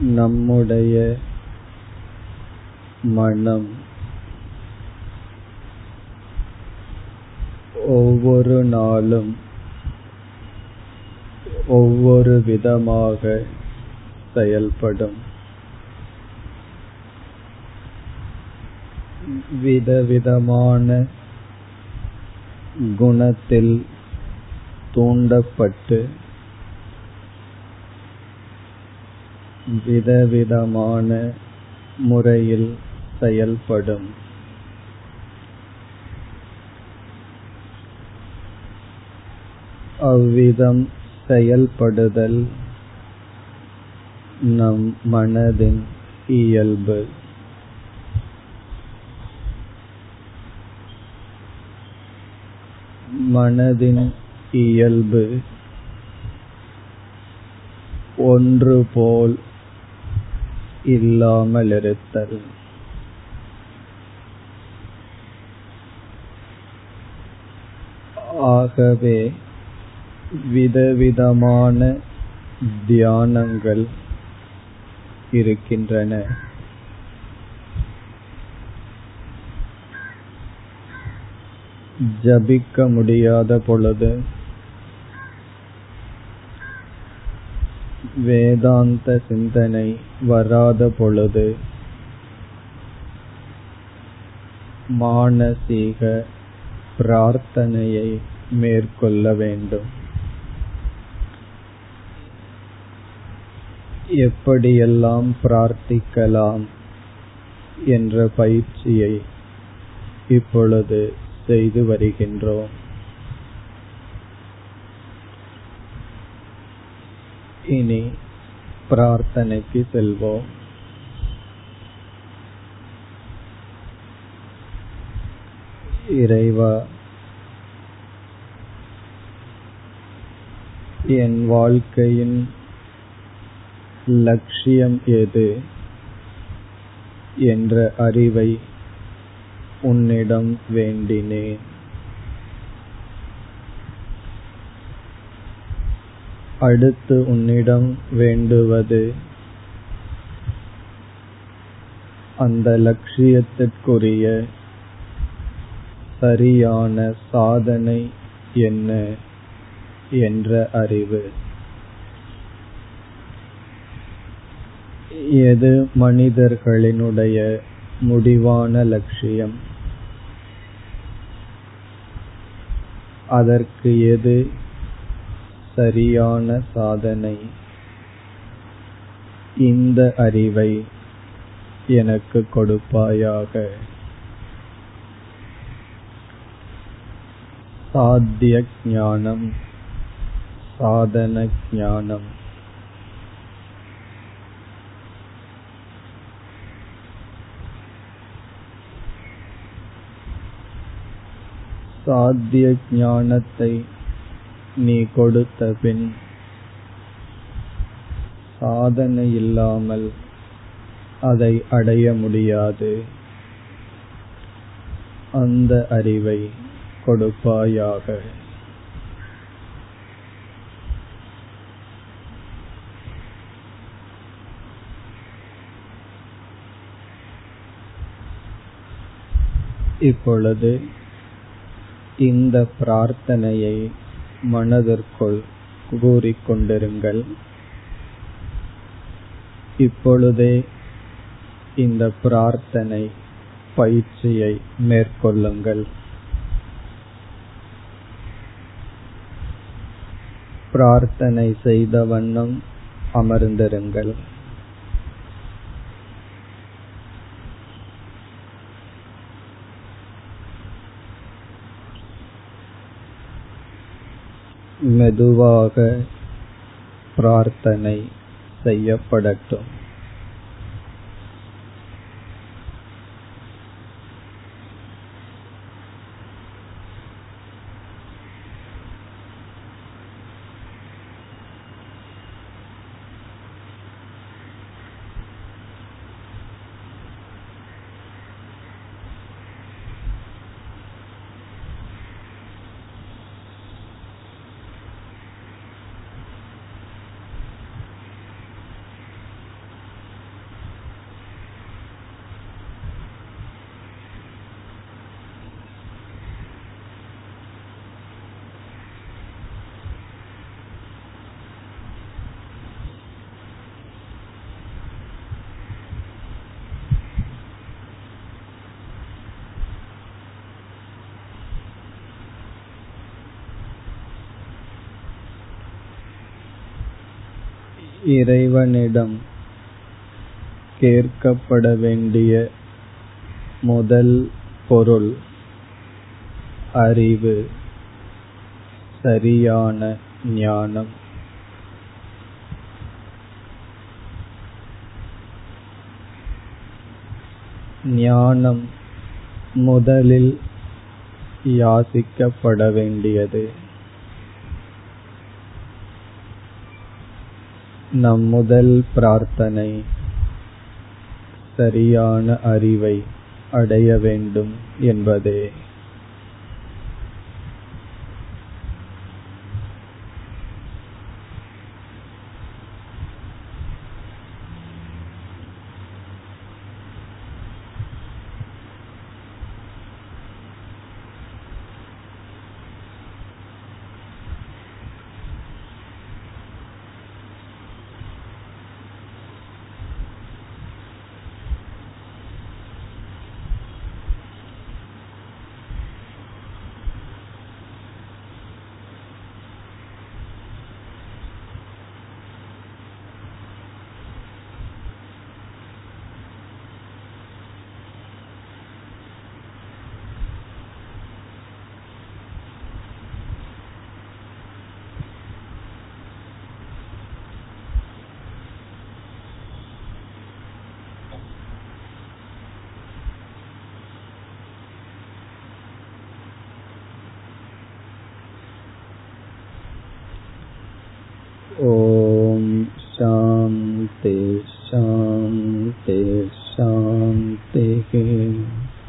நம்முடைய மனம் ஒவ்வொரு நாளும் ஒவ்வொரு விதமாக செயல்படும். விதவிதமான குணத்தில் தூண்டப்பட்டு விதவிதமான முறையில் செயல்படும். அவ்விதம் செயல்படுதல் நம் மனதின் இயல்பு. மனதின் இயல்பு ஒன்று போல் இல்லாமலிருத்தல். ஆகவே விதவிதமான தியானங்கள் இருக்கின்றன. ஜபிக்க முடியாத பொழுது வேதாந்த சிந்தனை வராத பொழுது மானசீக பிரார்த்தனையை மேற்கொள்ள வேண்டும். எப்படியெல்லாம் பிரார்த்திக்கலாம் என்ற பயிற்சியை இப்பொழுது செய்து வருகின்றோம். இனி பிரார்த்தனைக்கு செல்வோம். இறைவா என் வாழ்க்கையின் லட்சியம் எது என்ற அறிவை உன்னிடம் வேண்டினேன். அடுத்து உன்னிடம் வேண்டுவது. அந்த லட்சியத்திற்குரிய சரியான சாதனை என்ன என்ற அறிவு. எது மனிதர்களினுடைய முடிவான லட்சியம்? அதற்கு எது சரியான சாதனை. இந்த அறிவை எனக்கு கொடுப்பாயாக. சாத்திய ஞானம் சாதன ஞானம். சாத்திய ஞானத்தை நீ கொடுத்த பின் சாதனை இல்லாமல் அதை அடைய முடியாது. அந்த அறிவை கொடுப்பாயாக. இப்பொழுது இந்த பிரார்த்தனையை மனதிற்குள் கூறிக்கொண்டிருங்கள். இப்பொழுதே இந்த பிரார்த்தனை பயிற்சியை மேற்கொள்ளுங்கள். பிரார்த்தனை செய்த வண்ணம் அமர்ந்திருங்கள். மெதுவாக பிரார்த்தனை செய்யப்படட்டும். இறைவனிடம் கேட்கப்பட வேண்டிய முதல் பொருள் அறிவு சரியான ஞானம். ஞானம் முதலில் யாசிக்கப்பட வேண்டியது நம் முதல் பிரார்த்தனை சரியான அறிவை அடைய வேண்டும் என்பதே. ओ